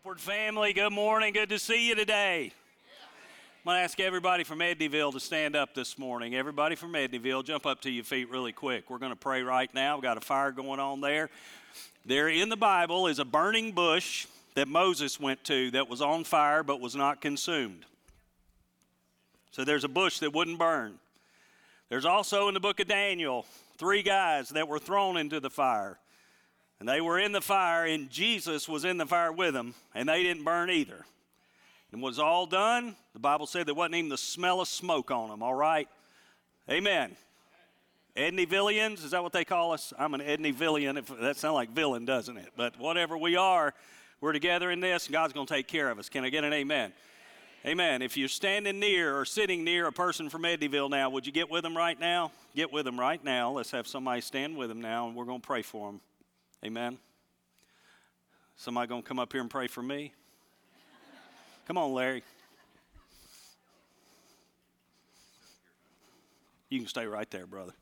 Upward family, good morning. Good to see you today. I'm going to ask everybody from Edneyville to stand up this morning. Everybody from Edneyville, jump up to your feet really quick. We're going to pray right now. We've got a fire going on there. There in the Bible is a burning bush that Moses went to that was on fire but was not consumed. So there's a bush that wouldn't burn. There's also in the book of Daniel three guys that were thrown into the fire. And they were in the fire, and Jesus was in the fire with them, and they didn't burn either. And was all done, the Bible said there wasn't even the smell of smoke on them, all right? Amen. Edneyvillians, is that what they call us? I'm an Edneyvillian. If that sounds like villain, doesn't it? But whatever we are, we're together in this, and God's going to take care of us. Can I get an amen? Amen. If you're standing near or sitting near a person from Edneyville now, would you get with them right now? Get with them right now. Let's have somebody stand with them now, and we're going to pray for them. Amen. Somebody going to come up here and pray for me? Come on, Larry. You can stay right there, brother.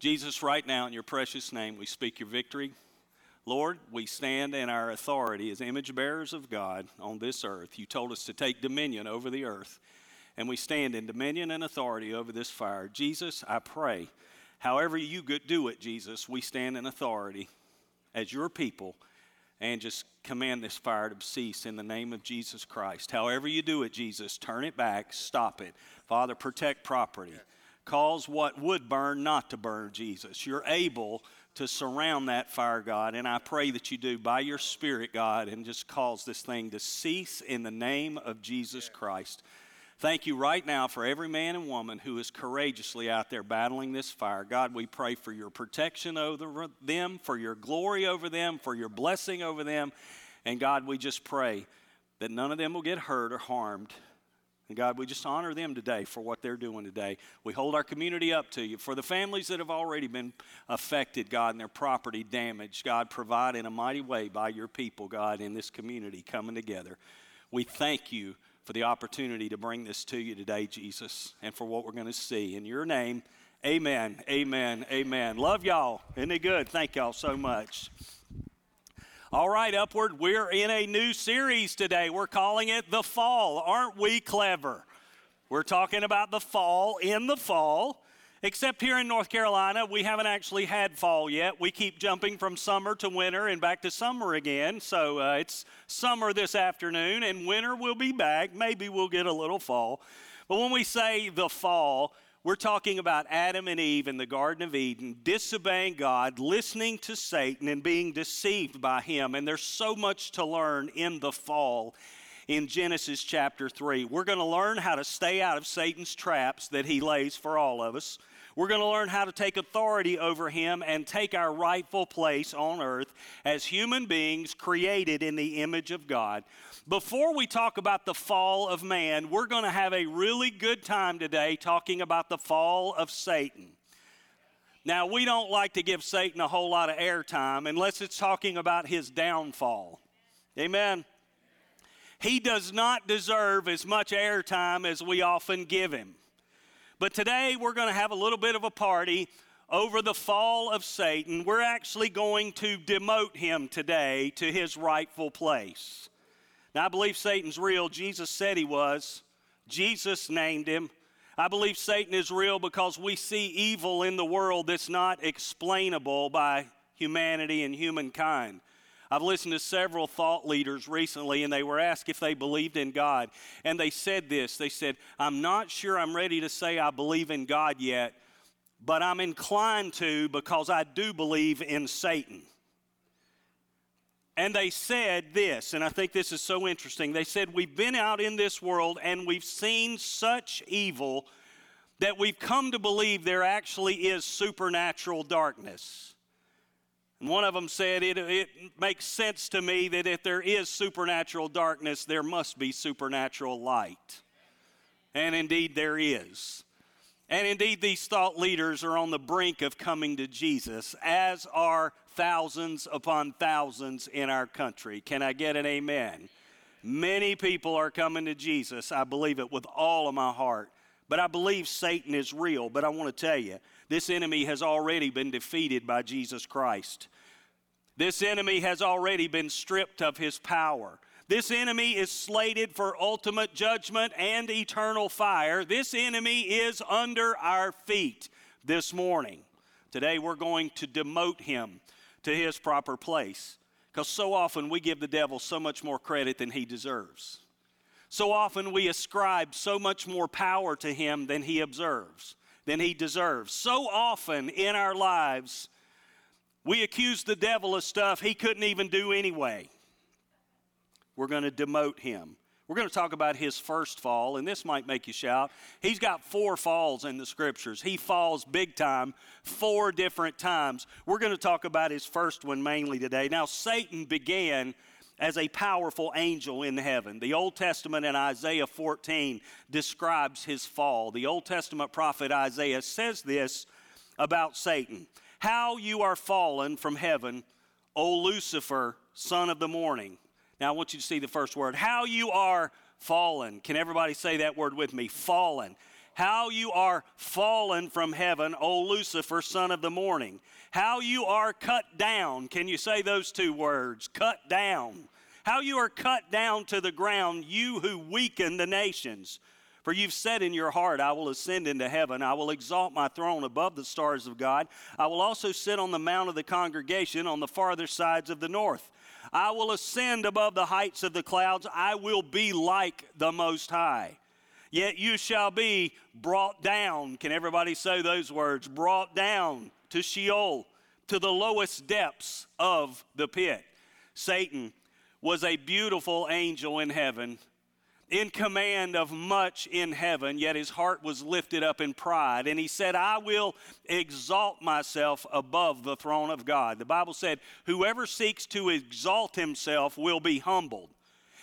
Jesus, right now, in your precious name, we speak your victory. Lord, we stand in our authority as image bearers of God on this earth. You told us to take dominion over the earth, and we stand in dominion and authority over this fire. Jesus, I pray However, you do it, Jesus, we stand in authority as your people and just command this fire to cease in the name of Jesus Christ. However, you do it, Jesus, turn it back, stop it. Father, protect property. Cause what would burn not to burn, Jesus. You're able to surround that fire, God, and I pray that you do by your Spirit, God, and just cause this thing to cease in the name of Jesus Christ. Thank you right now for every man and woman who is courageously out there battling this fire. God, we pray for your protection over them, for your glory over them, for your blessing over them. And God, we just pray that none of them will get hurt or harmed. And God, we just honor them today for what they're doing today. We hold our community up to you. For the families that have already been affected, God, and their property damaged, God, provide in a mighty way by your people, God, in this community coming together. We thank you for the opportunity to bring this to you today, Jesus, and for what we're going to see. In your name, amen, amen, amen. Love y'all. Isn't it good? Thank y'all so much. All right, Upward, we're in a new series today. We're calling it The Fall. Aren't we clever? We're talking about the fall in the fall. Except here in North Carolina, we haven't actually had fall yet. We keep jumping from summer to winter and back to summer again. So uh, it's summer this afternoon, and winter will be back. Maybe we'll get a little fall. But when we say the fall, we're talking about Adam and Eve in the Garden of Eden, disobeying God, listening to Satan, and being deceived by him. And there's so much to learn in the fall in Genesis chapter 3. We're going to learn how to stay out of Satan's traps that he lays for all of us. We're going to learn how to take authority over him and take our rightful place on earth as human beings created in the image of God. Before we talk about the fall of man, we're going to have a really good time today talking about the fall of Satan. Now, we don't like to give Satan a whole lot of airtime unless it's talking about his downfall. Amen. He does not deserve as much airtime as we often give him. But today we're going to have a little bit of a party over the fall of Satan. We're actually going to demote him today to his rightful place. Now, I believe Satan's real. Jesus said he was, Jesus named him. I believe Satan is real because we see evil in the world that's not explainable by humanity and humankind. I've listened to several thought leaders recently, and they were asked if they believed in God. And they said this they said, I'm not sure I'm ready to say I believe in God yet, but I'm inclined to because I do believe in Satan. And they said this, and I think this is so interesting. They said, We've been out in this world and we've seen such evil that we've come to believe there actually is supernatural darkness. And one of them said, it, it makes sense to me that if there is supernatural darkness, there must be supernatural light. And indeed, there is. And indeed, these thought leaders are on the brink of coming to Jesus, as are thousands upon thousands in our country. Can I get an amen? Many people are coming to Jesus. I believe it with all of my heart. But I believe Satan is real. But I want to tell you, this enemy has already been defeated by Jesus Christ. This enemy has already been stripped of his power. This enemy is slated for ultimate judgment and eternal fire. This enemy is under our feet this morning. Today we're going to demote him to his proper place because so often we give the devil so much more credit than he deserves. So often we ascribe so much more power to him than he observes, than he deserves. So often in our lives, we accuse the devil of stuff he couldn't even do anyway. We're going to demote him. We're going to talk about his first fall, and this might make you shout. He's got four falls in the scriptures. He falls big time four different times. We're going to talk about his first one mainly today. Now, Satan began as a powerful angel in heaven. The Old Testament in Isaiah 14 describes his fall. The Old Testament prophet Isaiah says this about Satan How you are fallen from heaven, O Lucifer, son of the morning. Now, I want you to see the first word. How you are fallen. Can everybody say that word with me? Fallen. How you are fallen from heaven, O Lucifer, son of the morning. How you are cut down. Can you say those two words? Cut down. How you are cut down to the ground, you who weaken the nations. For you've said in your heart, I will ascend into heaven. I will exalt my throne above the stars of God. I will also sit on the mount of the congregation on the farther sides of the north. I will ascend above the heights of the clouds. I will be like the Most High. Yet you shall be brought down. Can everybody say those words? Brought down to Sheol, to the lowest depths of the pit. Satan was a beautiful angel in heaven in command of much in heaven, yet his heart was lifted up in pride. And he said, I will exalt myself above the throne of God. The Bible said, Whoever seeks to exalt himself will be humbled.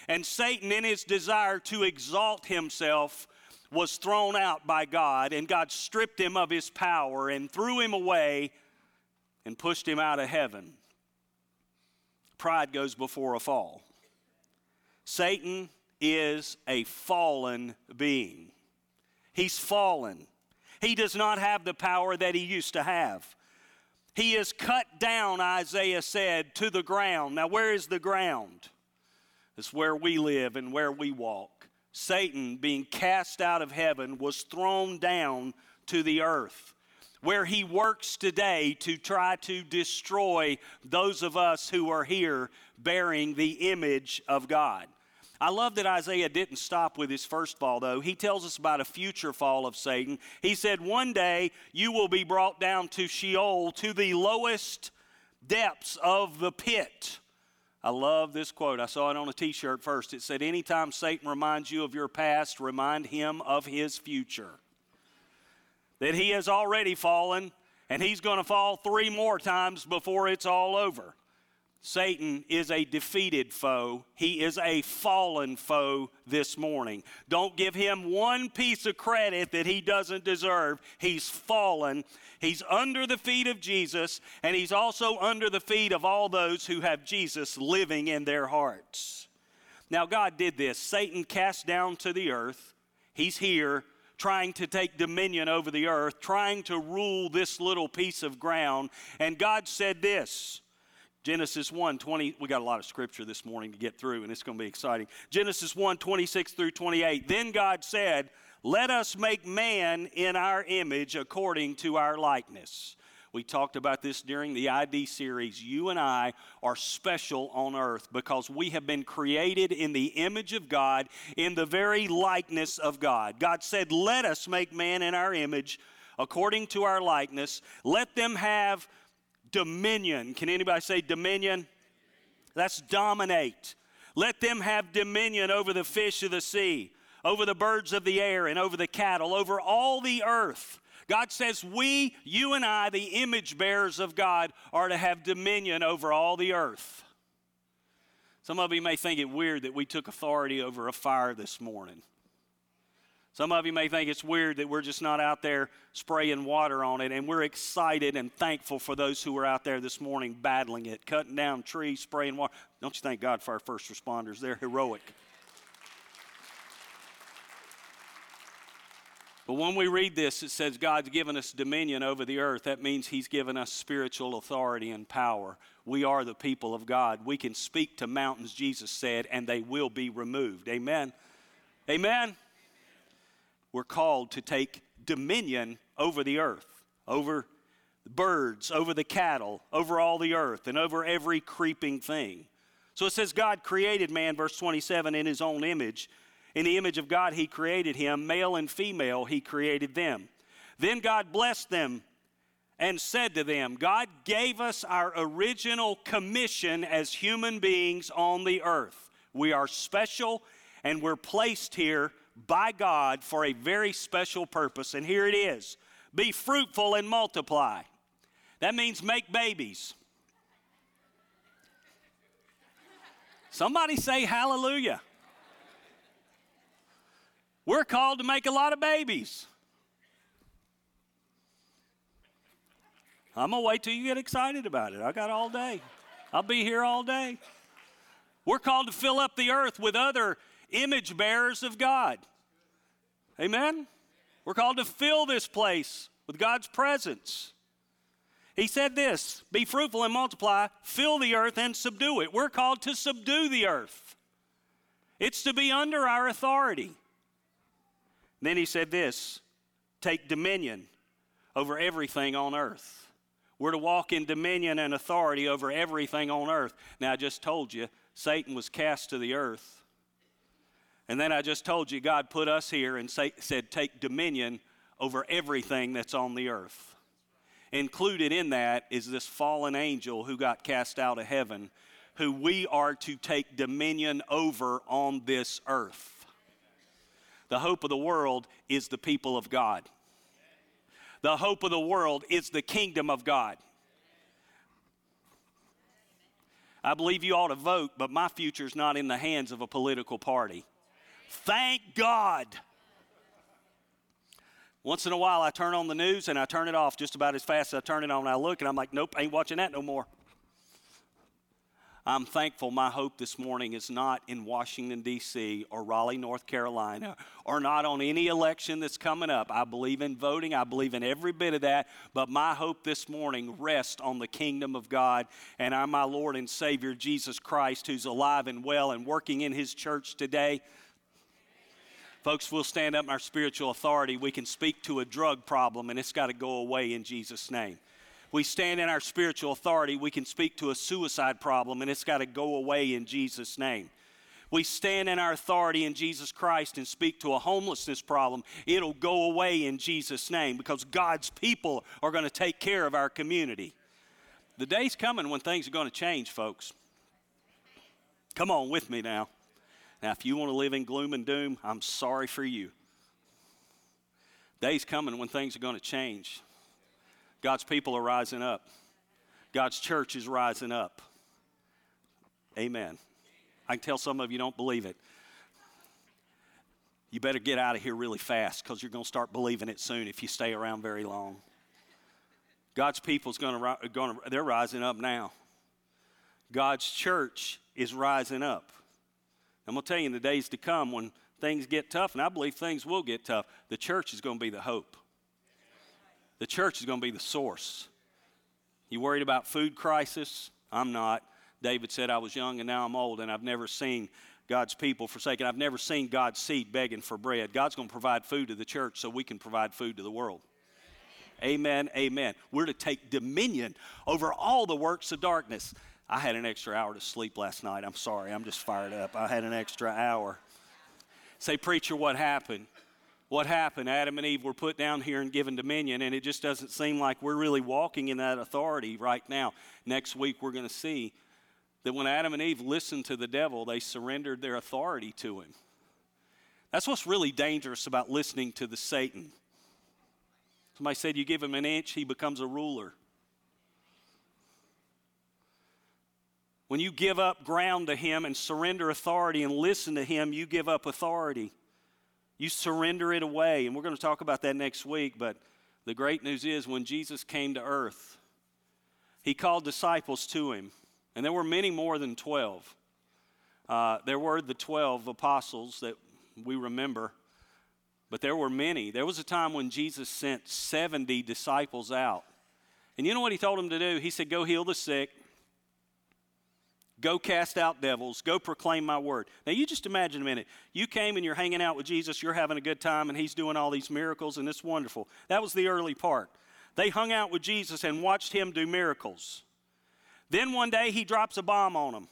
And Satan, in his desire to exalt himself, was thrown out by God, and God stripped him of his power and threw him away and pushed him out of heaven. Pride goes before a fall. Satan is a fallen being. He's fallen. He does not have the power that he used to have. He is cut down, Isaiah said, to the ground. Now, where is the ground? It's where we live and where we walk. Satan, being cast out of heaven, was thrown down to the earth, where he works today to try to destroy those of us who are here bearing the image of God. I love that Isaiah didn't stop with his first fall, though. He tells us about a future fall of Satan. He said, One day you will be brought down to Sheol, to the lowest depths of the pit. I love this quote. I saw it on a t shirt first. It said, Anytime Satan reminds you of your past, remind him of his future. That he has already fallen, and he's going to fall three more times before it's all over. Satan is a defeated foe. He is a fallen foe this morning. Don't give him one piece of credit that he doesn't deserve. He's fallen. He's under the feet of Jesus, and he's also under the feet of all those who have Jesus living in their hearts. Now, God did this. Satan cast down to the earth. He's here trying to take dominion over the earth, trying to rule this little piece of ground. And God said this Genesis 1 20, we got a lot of scripture this morning to get through, and it's going to be exciting. Genesis 1 26 through 28. Then God said, Let us make man in our image according to our likeness. We talked about this during the ID series. You and I are special on earth because we have been created in the image of God, in the very likeness of God. God said, Let us make man in our image according to our likeness. Let them have dominion. Can anybody say dominion? That's dominate. Let them have dominion over the fish of the sea, over the birds of the air, and over the cattle, over all the earth. God says, We, you and I, the image bearers of God, are to have dominion over all the earth. Some of you may think it weird that we took authority over a fire this morning. Some of you may think it's weird that we're just not out there spraying water on it, and we're excited and thankful for those who are out there this morning battling it, cutting down trees, spraying water. Don't you thank God for our first responders? They're heroic. But when we read this, it says God's given us dominion over the earth. That means He's given us spiritual authority and power. We are the people of God. We can speak to mountains, Jesus said, and they will be removed. Amen. Amen. We're called to take dominion over the earth, over the birds, over the cattle, over all the earth, and over every creeping thing. So it says God created man, verse 27, in his own image. In the image of God, he created him. Male and female, he created them. Then God blessed them and said to them, God gave us our original commission as human beings on the earth. We are special and we're placed here by God for a very special purpose. And here it is be fruitful and multiply. That means make babies. Somebody say hallelujah. We're called to make a lot of babies. I'm going to wait till you get excited about it. I got all day. I'll be here all day. We're called to fill up the earth with other image bearers of God. Amen? We're called to fill this place with God's presence. He said this Be fruitful and multiply, fill the earth and subdue it. We're called to subdue the earth, it's to be under our authority. Then he said this take dominion over everything on earth. We're to walk in dominion and authority over everything on earth. Now, I just told you, Satan was cast to the earth. And then I just told you, God put us here and say, said, take dominion over everything that's on the earth. Included in that is this fallen angel who got cast out of heaven, who we are to take dominion over on this earth. The hope of the world is the people of God. The hope of the world is the kingdom of God. I believe you ought to vote, but my future is not in the hands of a political party. Thank God. Once in a while, I turn on the news and I turn it off just about as fast as I turn it on. I look and I'm like, nope, ain't watching that no more. I'm thankful my hope this morning is not in Washington, D.C. or Raleigh, North Carolina, or not on any election that's coming up. I believe in voting, I believe in every bit of that, but my hope this morning rests on the kingdom of God and our my Lord and Savior Jesus Christ, who's alive and well and working in his church today. Folks, we'll stand up in our spiritual authority. We can speak to a drug problem, and it's got to go away in Jesus' name we stand in our spiritual authority, we can speak to a suicide problem and it's got to go away in Jesus' name. We stand in our authority in Jesus Christ and speak to a homelessness problem, it'll go away in Jesus' name because God's people are going to take care of our community. The day's coming when things are going to change, folks. Come on with me now. Now, if you want to live in gloom and doom, I'm sorry for you. Day's coming when things are going to change. God's people are rising up. God's church is rising up. Amen. I can tell some of you don't believe it. You better get out of here really fast because you're going to start believing it soon if you stay around very long. God's people's going to, they're rising up now. God's church is rising up. I'm going to tell you in the days to come when things get tough, and I believe things will get tough, the church is going to be the hope. The church is going to be the source. You worried about food crisis? I'm not. David said, I was young and now I'm old, and I've never seen God's people forsaken. I've never seen God's seed begging for bread. God's going to provide food to the church so we can provide food to the world. Amen, amen. We're to take dominion over all the works of darkness. I had an extra hour to sleep last night. I'm sorry, I'm just fired up. I had an extra hour. Say, preacher, what happened? what happened. Adam and Eve were put down here and given dominion, and it just doesn't seem like we're really walking in that authority right now. Next week, we're going to see that when Adam and Eve listened to the devil, they surrendered their authority to him. That's what's really dangerous about listening to the Satan. Somebody said you give him an inch, he becomes a ruler. When you give up ground to him and surrender authority and listen to him, you give up authority. You surrender it away. And we're going to talk about that next week. But the great news is when Jesus came to earth, he called disciples to him. And there were many more than 12. Uh, there were the 12 apostles that we remember. but there were many. There was a time when Jesus sent 70 disciples out. And you know what he told them to do? He said, Go heal the sick, go cast out devils, go proclaim my word. Now, you just imagine a minute. You came and you're hanging out with Jesus, you're having a good time, and he's doing all these miracles, and it's wonderful. That was the early part. They hung out with Jesus and watched him do miracles. Then one day he drops a bomb on them.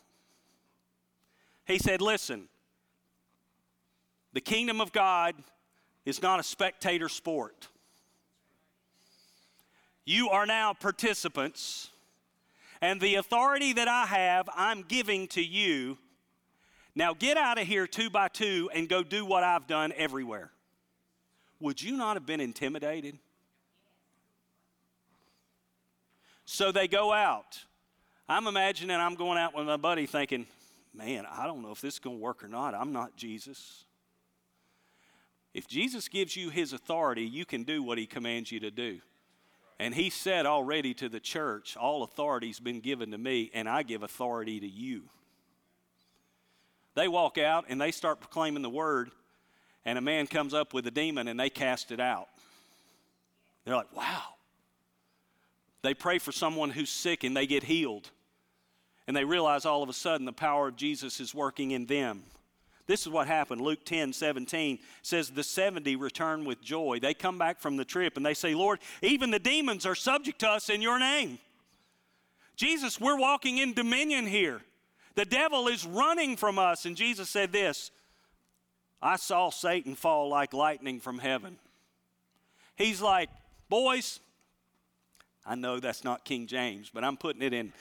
He said, Listen, the kingdom of God is not a spectator sport. You are now participants, and the authority that I have, I'm giving to you. Now get out of here two by two and go do what I've done everywhere. Would you not have been intimidated? So they go out. I'm imagining I'm going out with my buddy thinking, man, I don't know if this is going to work or not. I'm not Jesus. If Jesus gives you his authority, you can do what he commands you to do. And he said already to the church, All authority's been given to me, and I give authority to you. They walk out and they start proclaiming the word, and a man comes up with a demon and they cast it out. They're like, Wow. They pray for someone who's sick and they get healed. And they realize all of a sudden the power of Jesus is working in them. This is what happened. Luke 10 17 says, The 70 return with joy. They come back from the trip and they say, Lord, even the demons are subject to us in your name. Jesus, we're walking in dominion here. The devil is running from us. And Jesus said this I saw Satan fall like lightning from heaven. He's like, Boys, I know that's not King James, but I'm putting it in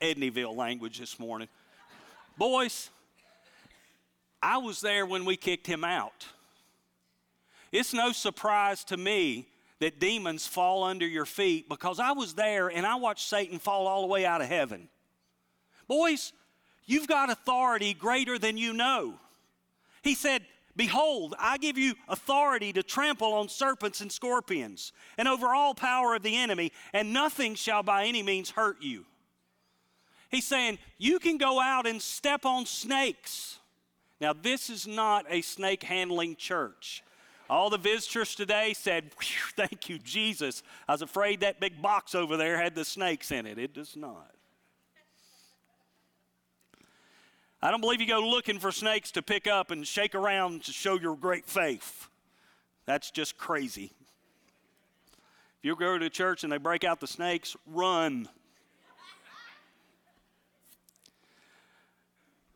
Edneyville language this morning. Boys, I was there when we kicked him out. It's no surprise to me that demons fall under your feet because I was there and I watched Satan fall all the way out of heaven. Boys, you've got authority greater than you know. He said, Behold, I give you authority to trample on serpents and scorpions and over all power of the enemy, and nothing shall by any means hurt you. He's saying, You can go out and step on snakes. Now, this is not a snake handling church. All the visitors today said, Thank you, Jesus. I was afraid that big box over there had the snakes in it. It does not. I don't believe you go looking for snakes to pick up and shake around to show your great faith. That's just crazy. If you go to church and they break out the snakes, run.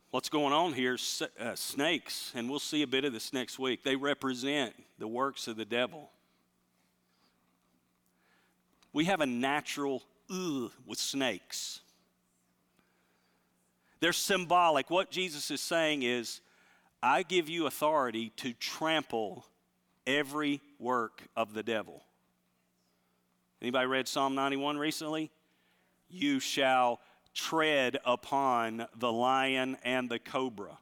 What's going on here uh, snakes, and we'll see a bit of this next week. They represent the works of the devil. We have a natural ugh with snakes. They're symbolic. What Jesus is saying is, I give you authority to trample every work of the devil. Anybody read Psalm 91 recently? You shall tread upon the lion and the cobra.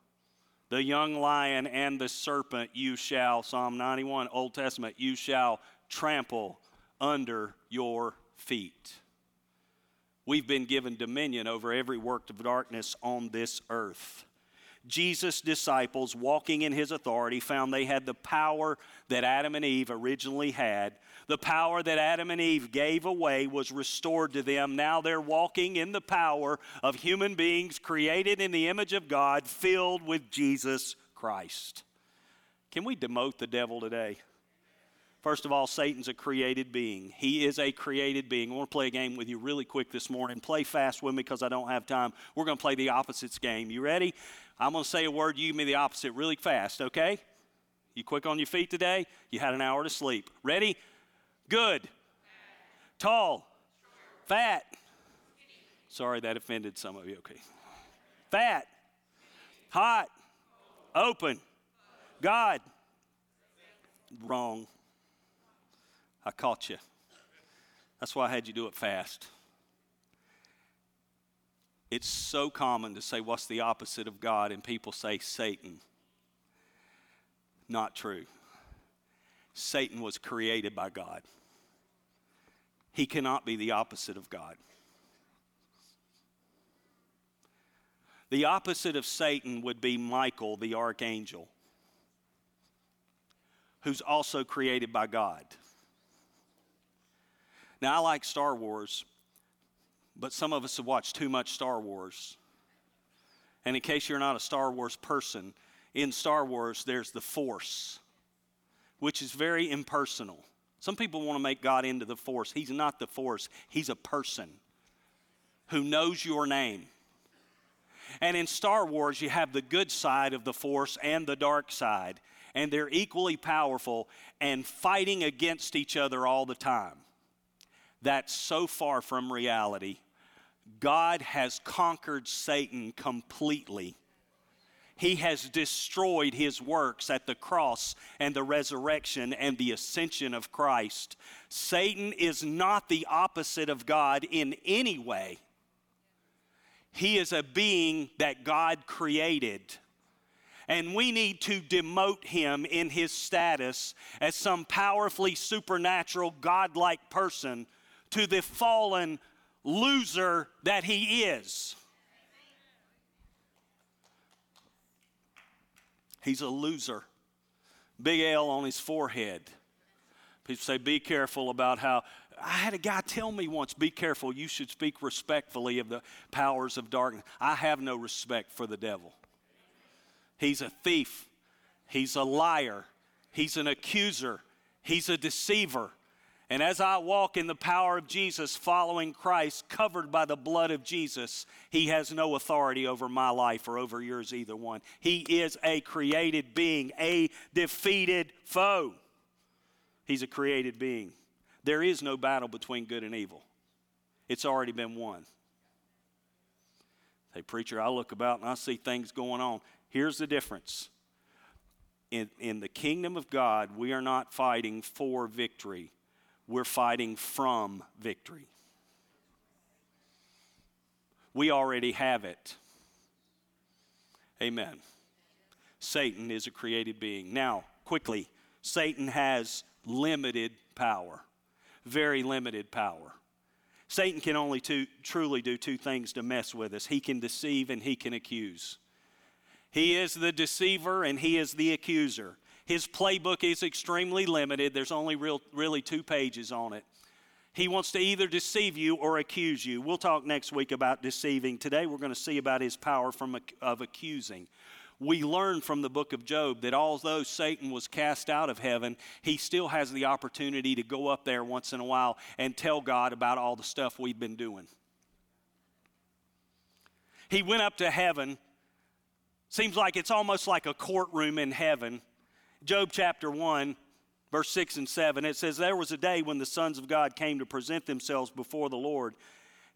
The young lion and the serpent you shall, Psalm 91, Old Testament, you shall trample under your feet. We've been given dominion over every work of darkness on this earth. Jesus' disciples, walking in his authority, found they had the power that Adam and Eve originally had. The power that Adam and Eve gave away was restored to them. Now they're walking in the power of human beings created in the image of God, filled with Jesus Christ. Can we demote the devil today? First of all, Satan's a created being. He is a created being. I want to play a game with you really quick this morning. Play fast with me because I don't have time. We're going to play the opposites game. You ready? I'm going to say a word, you give me the opposite really fast, okay? You quick on your feet today? You had an hour to sleep. Ready? Good. Tall. Fat. Sorry, that offended some of you. Okay. Fat. Hot. Open. God. Wrong. I caught you. That's why I had you do it fast. It's so common to say, What's the opposite of God? And people say, Satan. Not true. Satan was created by God. He cannot be the opposite of God. The opposite of Satan would be Michael, the archangel, who's also created by God. Now, I like Star Wars, but some of us have watched too much Star Wars. And in case you're not a Star Wars person, in Star Wars, there's the Force, which is very impersonal. Some people want to make God into the Force. He's not the Force, He's a person who knows your name. And in Star Wars, you have the good side of the Force and the dark side, and they're equally powerful and fighting against each other all the time. That's so far from reality. God has conquered Satan completely. He has destroyed his works at the cross and the resurrection and the ascension of Christ. Satan is not the opposite of God in any way. He is a being that God created. And we need to demote him in his status as some powerfully supernatural, godlike person to the fallen loser that he is. He's a loser. Big L on his forehead. People say, be careful about how. I had a guy tell me once, be careful, you should speak respectfully of the powers of darkness. I have no respect for the devil. He's a thief, he's a liar, he's an accuser, he's a deceiver. And as I walk in the power of Jesus, following Christ, covered by the blood of Jesus, He has no authority over my life or over yours, either one. He is a created being, a defeated foe. He's a created being. There is no battle between good and evil, it's already been won. Hey, preacher, I look about and I see things going on. Here's the difference. In, in the kingdom of God, we are not fighting for victory we're fighting from victory. We already have it. Amen. Satan is a created being. Now, quickly, Satan has limited power, very limited power. Satan can only truly do two things to mess with us he can deceive and he can accuse. He is the deceiver and he is the accuser. His playbook is extremely limited. There's only real, really two pages on it. He wants to either deceive you or accuse you. We'll talk next week about deceiving. Today we're going to see about his power from, of accusing. We learn from the book of Job that although Satan was cast out of heaven, he still has the opportunity to go up there once in a while and tell God about all the stuff we've been doing. He went up to heaven. Seems like it's almost like a courtroom in heaven Job chapter 1, verse 6 and 7, it says, There was a day when the sons of God came to present themselves before the Lord,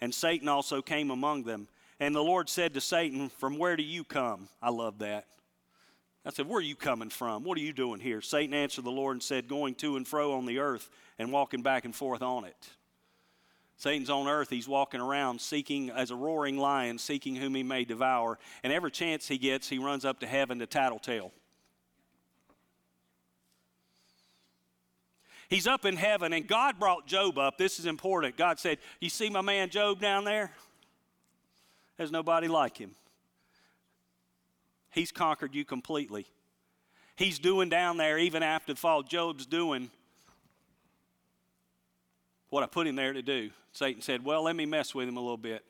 and Satan also came among them. And the Lord said to Satan, From where do you come? I love that. I said, Where are you coming from? What are you doing here? Satan answered the Lord and said, Going to and fro on the earth and walking back and forth on it. Satan's on earth. He's walking around seeking, as a roaring lion, seeking whom he may devour. And every chance he gets, he runs up to heaven to tattletale. He's up in heaven, and God brought Job up. This is important. God said, You see my man Job down there? There's nobody like him. He's conquered you completely. He's doing down there, even after the fall, Job's doing what I put him there to do. Satan said, Well, let me mess with him a little bit.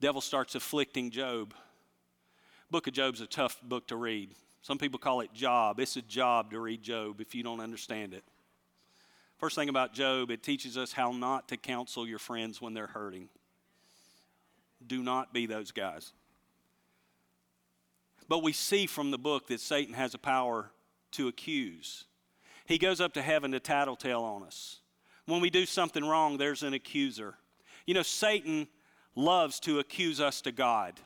Devil starts afflicting Job. Book of Job's a tough book to read. Some people call it job. It's a job to read Job if you don't understand it. First thing about Job, it teaches us how not to counsel your friends when they're hurting. Do not be those guys. But we see from the book that Satan has a power to accuse. He goes up to heaven to tattletale on us. When we do something wrong, there's an accuser. You know, Satan loves to accuse us to God.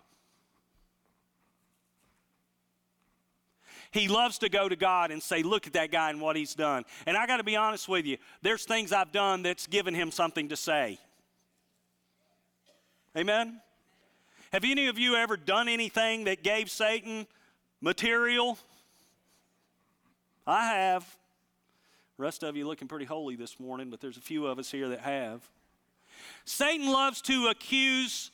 He loves to go to God and say, Look at that guy and what he's done. And I got to be honest with you, there's things I've done that's given him something to say. Amen? Have any of you ever done anything that gave Satan material? I have. Rest of you looking pretty holy this morning, but there's a few of us here that have. Satan loves to accuse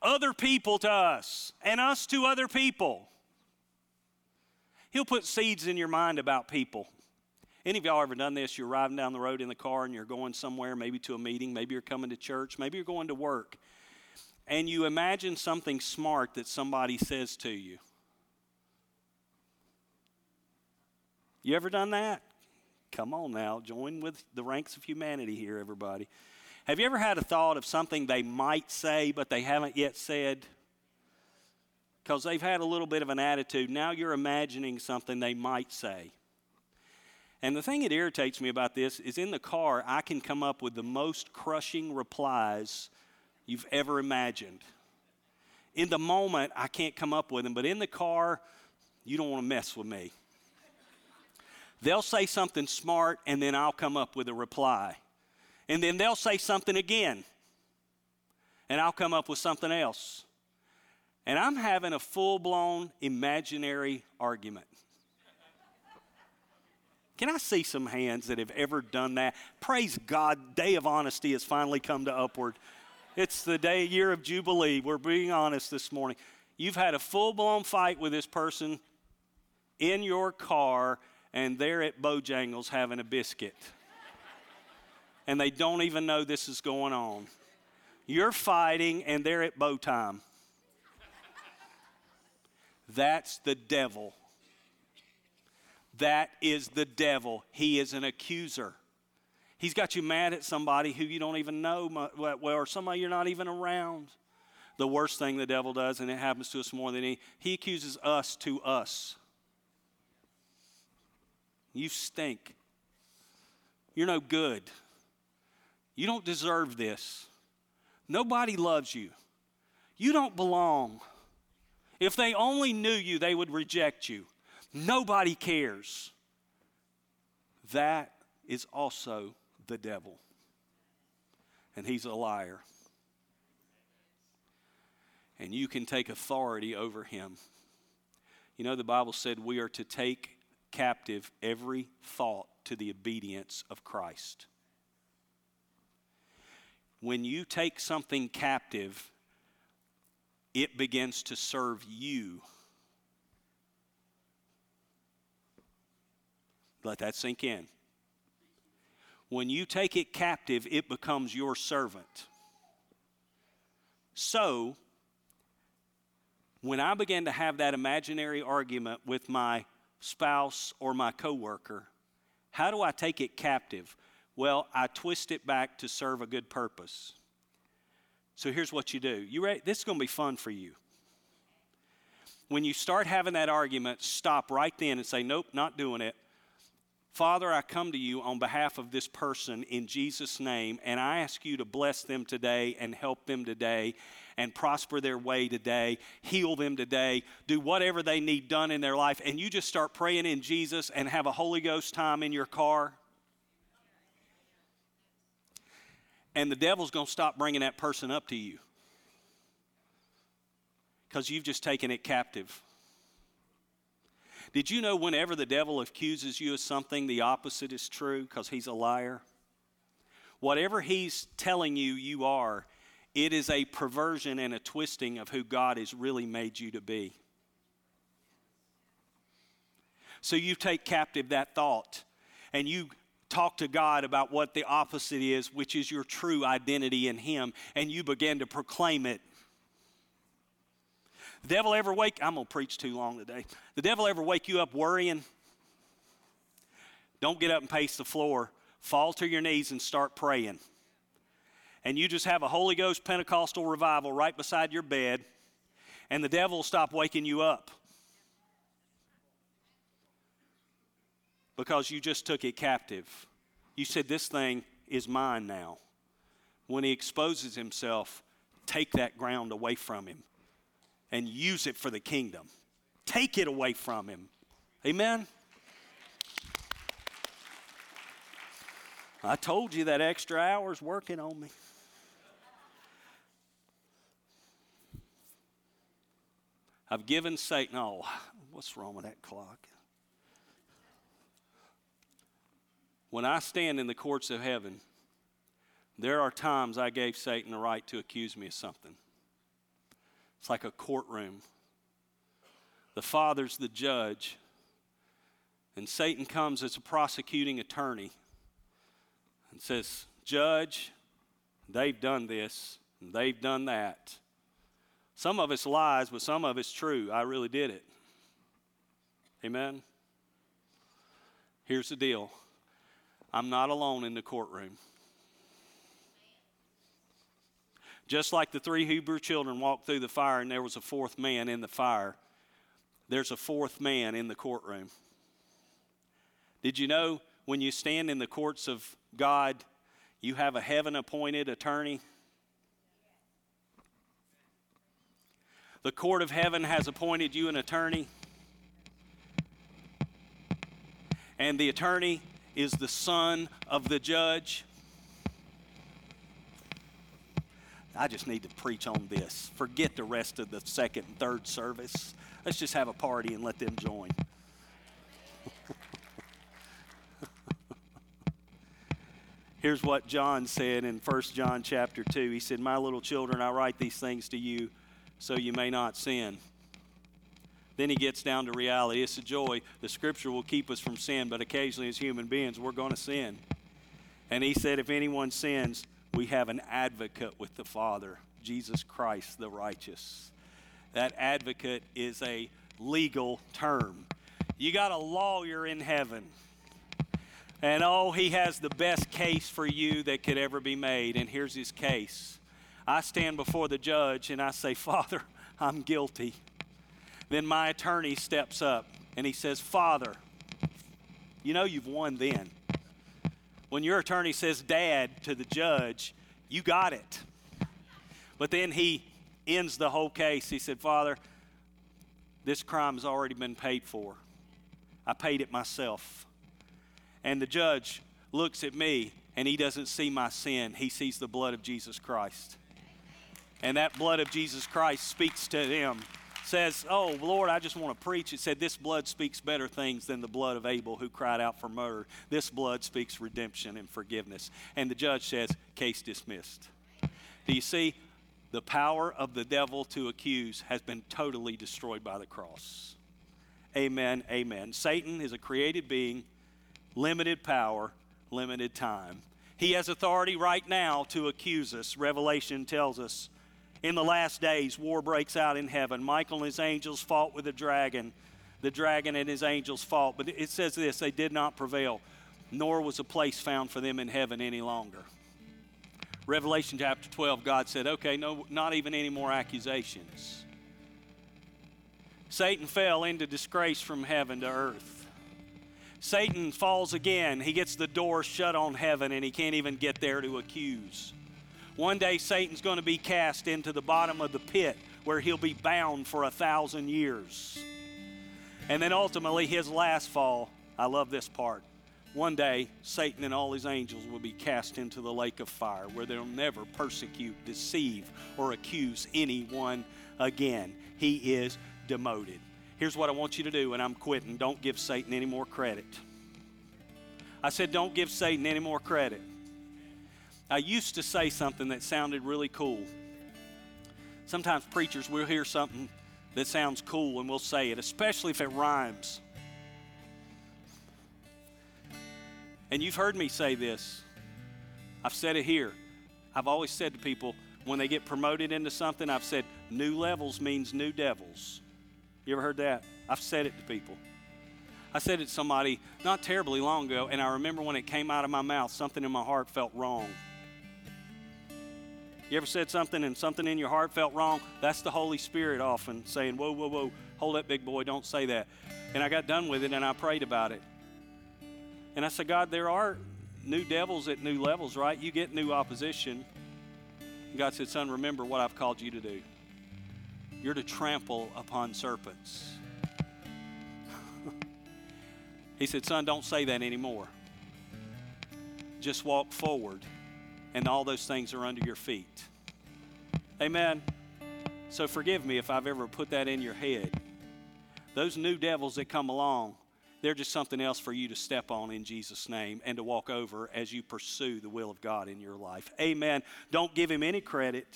other people to us and us to other people. He'll put seeds in your mind about people. Any of y'all ever done this? You're riding down the road in the car and you're going somewhere, maybe to a meeting, maybe you're coming to church, maybe you're going to work, and you imagine something smart that somebody says to you. You ever done that? Come on now, join with the ranks of humanity here, everybody. Have you ever had a thought of something they might say, but they haven't yet said? Because they've had a little bit of an attitude. Now you're imagining something they might say. And the thing that irritates me about this is in the car, I can come up with the most crushing replies you've ever imagined. In the moment, I can't come up with them, but in the car, you don't want to mess with me. They'll say something smart, and then I'll come up with a reply. And then they'll say something again, and I'll come up with something else. And I'm having a full blown imaginary argument. Can I see some hands that have ever done that? Praise God, day of honesty has finally come to upward. It's the day, year of Jubilee. We're being honest this morning. You've had a full blown fight with this person in your car, and they're at Bojangles having a biscuit. and they don't even know this is going on. You're fighting, and they're at Bo time. That's the devil that is the devil. He is an accuser. He's got you mad at somebody who you don't even know well, or somebody you're not even around. The worst thing the devil does, and it happens to us more than any, he accuses us to us. You stink. You're no good. You don't deserve this. Nobody loves you. You don't belong. If they only knew you, they would reject you. Nobody cares. That is also the devil. And he's a liar. And you can take authority over him. You know, the Bible said we are to take captive every thought to the obedience of Christ. When you take something captive, it begins to serve you Let that sink in. When you take it captive, it becomes your servant. So, when I began to have that imaginary argument with my spouse or my coworker, how do I take it captive? Well, I twist it back to serve a good purpose. So here's what you do. You ready? This is going to be fun for you. When you start having that argument, stop right then and say, "Nope, not doing it. Father, I come to you on behalf of this person in Jesus' name, and I ask you to bless them today and help them today and prosper their way today, heal them today, do whatever they need done in their life. And you just start praying in Jesus and have a Holy Ghost time in your car. And the devil's going to stop bringing that person up to you because you've just taken it captive. Did you know whenever the devil accuses you of something, the opposite is true because he's a liar? Whatever he's telling you you are, it is a perversion and a twisting of who God has really made you to be. So you take captive that thought and you talk to God about what the opposite is, which is your true identity in Him, and you begin to proclaim it the devil ever wake, I'm to preach too long today. The devil ever wake you up worrying? Don't get up and pace the floor. Fall to your knees and start praying. And you just have a Holy Ghost Pentecostal revival right beside your bed, and the devil will stop waking you up. Because you just took it captive. You said, This thing is mine now. When he exposes himself, take that ground away from him and use it for the kingdom. Take it away from him. Amen? I told you that extra hour's working on me. I've given Satan, oh, what's wrong with that clock? When I stand in the courts of heaven, there are times I gave Satan the right to accuse me of something. It's like a courtroom. The Father's the judge, And Satan comes as a prosecuting attorney and says, Judge, they've done this, and they've done that. Some of it's lies, but some of it's true. I really did it. Amen? Here's the deal I'm not alone in the courtroom. Just like the three Hebrew children walked through the fire and there was a fourth man in the fire, there's a fourth man in the courtroom. Did you know when you stand in the courts of God, you have a heaven appointed attorney? The court of heaven has appointed you an attorney. And the attorney is the son of the judge. I just need to preach on this. Forget the rest of the second and third service. Let's just have a party and let them join. Here's what John said in 1 John chapter 2. He said, My little children, I write these things to you so you may not sin. Then he gets down to reality. It's a joy. The scripture will keep us from sin, but occasionally as human beings, we're going to sin. And he said, If anyone sins, we have an advocate with the Father, Jesus Christ the righteous. That advocate is a legal term. You got a lawyer in heaven. And oh, he has the best case for you that could ever be made. And here's his case I stand before the judge and I say, Father, I'm guilty. Then my attorney steps up and he says, Father, you know you've won then. When your attorney says dad to the judge, you got it. But then he ends the whole case. He said, Father, this crime has already been paid for. I paid it myself. And the judge looks at me and he doesn't see my sin, he sees the blood of Jesus Christ. And that blood of Jesus Christ speaks to him says, Oh, Lord, I just want to preach. It said, This blood speaks better things than the blood of Abel who cried out for murder. This blood speaks redemption and forgiveness. And the judge says, Case dismissed. Do you see? The power of the devil to accuse has been totally destroyed by the cross. Amen. Amen. Satan is a created being, limited power, limited time. He has authority right now to accuse us. Revelation tells us in the last days, war breaks out in heaven. Michael and his angels fought with the dragon. The dragon and his angels fought. But it says this they did not prevail, nor was a place found for them in heaven any longer. Revelation chapter 12, God said, okay, no, not even any more accusations. Satan fell into disgrace from heaven to earth. Satan falls again. He gets the door shut on heaven and he can't even get there to accuse. One day Satan's going to be cast into the bottom of the pit where he'll be bound for a thousand years. And then ultimately, his last fall, I love this part. One day, Satan and all his angels will be cast into the lake of fire where they'll never persecute, deceive, or accuse anyone again. He is demoted. Here's what I want you to do, and I'm quitting. Don't give Satan any more credit. I said, don't give Satan any more credit. I used to say something that sounded really cool. Sometimes preachers will hear something that sounds cool and we'll say it, especially if it rhymes. And you've heard me say this. I've said it here. I've always said to people when they get promoted into something, I've said, new levels means new devils. You ever heard that? I've said it to people. I said it to somebody not terribly long ago, and I remember when it came out of my mouth, something in my heart felt wrong. You ever said something and something in your heart felt wrong? That's the Holy Spirit often saying, Whoa, whoa, whoa, hold that big boy, don't say that. And I got done with it and I prayed about it. And I said, God, there are new devils at new levels, right? You get new opposition. And God said, Son, remember what I've called you to do. You're to trample upon serpents. he said, Son, don't say that anymore. Just walk forward and all those things are under your feet. Amen. So forgive me if I've ever put that in your head. Those new devils that come along, they're just something else for you to step on in Jesus' name and to walk over as you pursue the will of God in your life. Amen. Don't give him any credit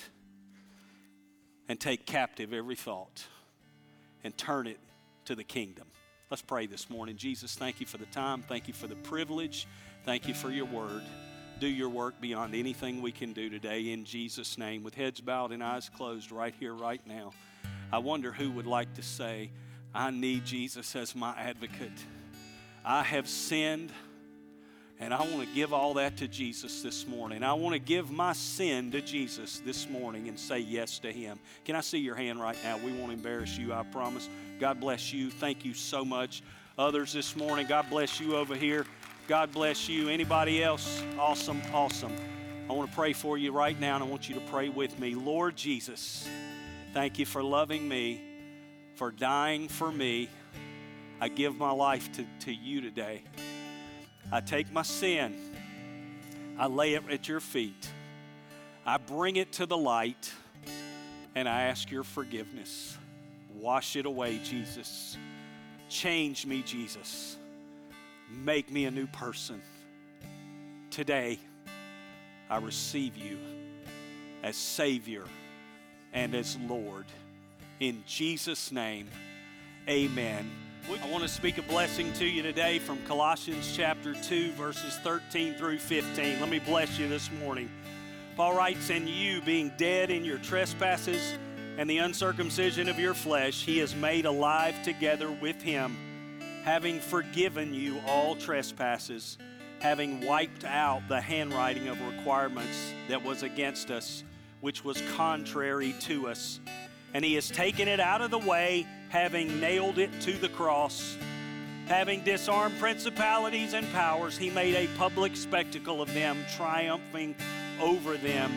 and take captive every thought and turn it to the kingdom. Let's pray this morning. Jesus, thank you for the time. Thank you for the privilege. Thank you for your word. Do your work beyond anything we can do today in Jesus' name. With heads bowed and eyes closed right here, right now. I wonder who would like to say, I need Jesus as my advocate. I have sinned. And I want to give all that to Jesus this morning. I want to give my sin to Jesus this morning and say yes to Him. Can I see your hand right now? We won't embarrass you, I promise. God bless you. Thank you so much. Others this morning, God bless you over here. God bless you. Anybody else? Awesome, awesome. I want to pray for you right now, and I want you to pray with me. Lord Jesus, thank you for loving me, for dying for me. I give my life to, to you today. I take my sin, I lay it at your feet, I bring it to the light, and I ask your forgiveness. Wash it away, Jesus. Change me, Jesus. Make me a new person. Today, I receive you as Savior and as Lord. In Jesus' name, amen. I want to speak a blessing to you today from Colossians chapter 2, verses 13 through 15. Let me bless you this morning. Paul writes, And you, being dead in your trespasses and the uncircumcision of your flesh, he has made alive together with him, having forgiven you all trespasses, having wiped out the handwriting of requirements that was against us, which was contrary to us. And he has taken it out of the way having nailed it to the cross. Having disarmed principalities and powers, he made a public spectacle of them, triumphing over them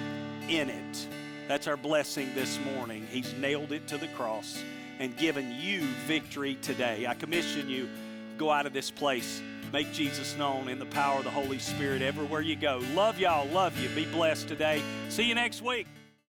in it. That's our blessing this morning. He's nailed it to the cross and given you victory today. I commission you go out of this place, make Jesus known in the power of the Holy Spirit everywhere you go. Love y'all, love you. Be blessed today. See you next week.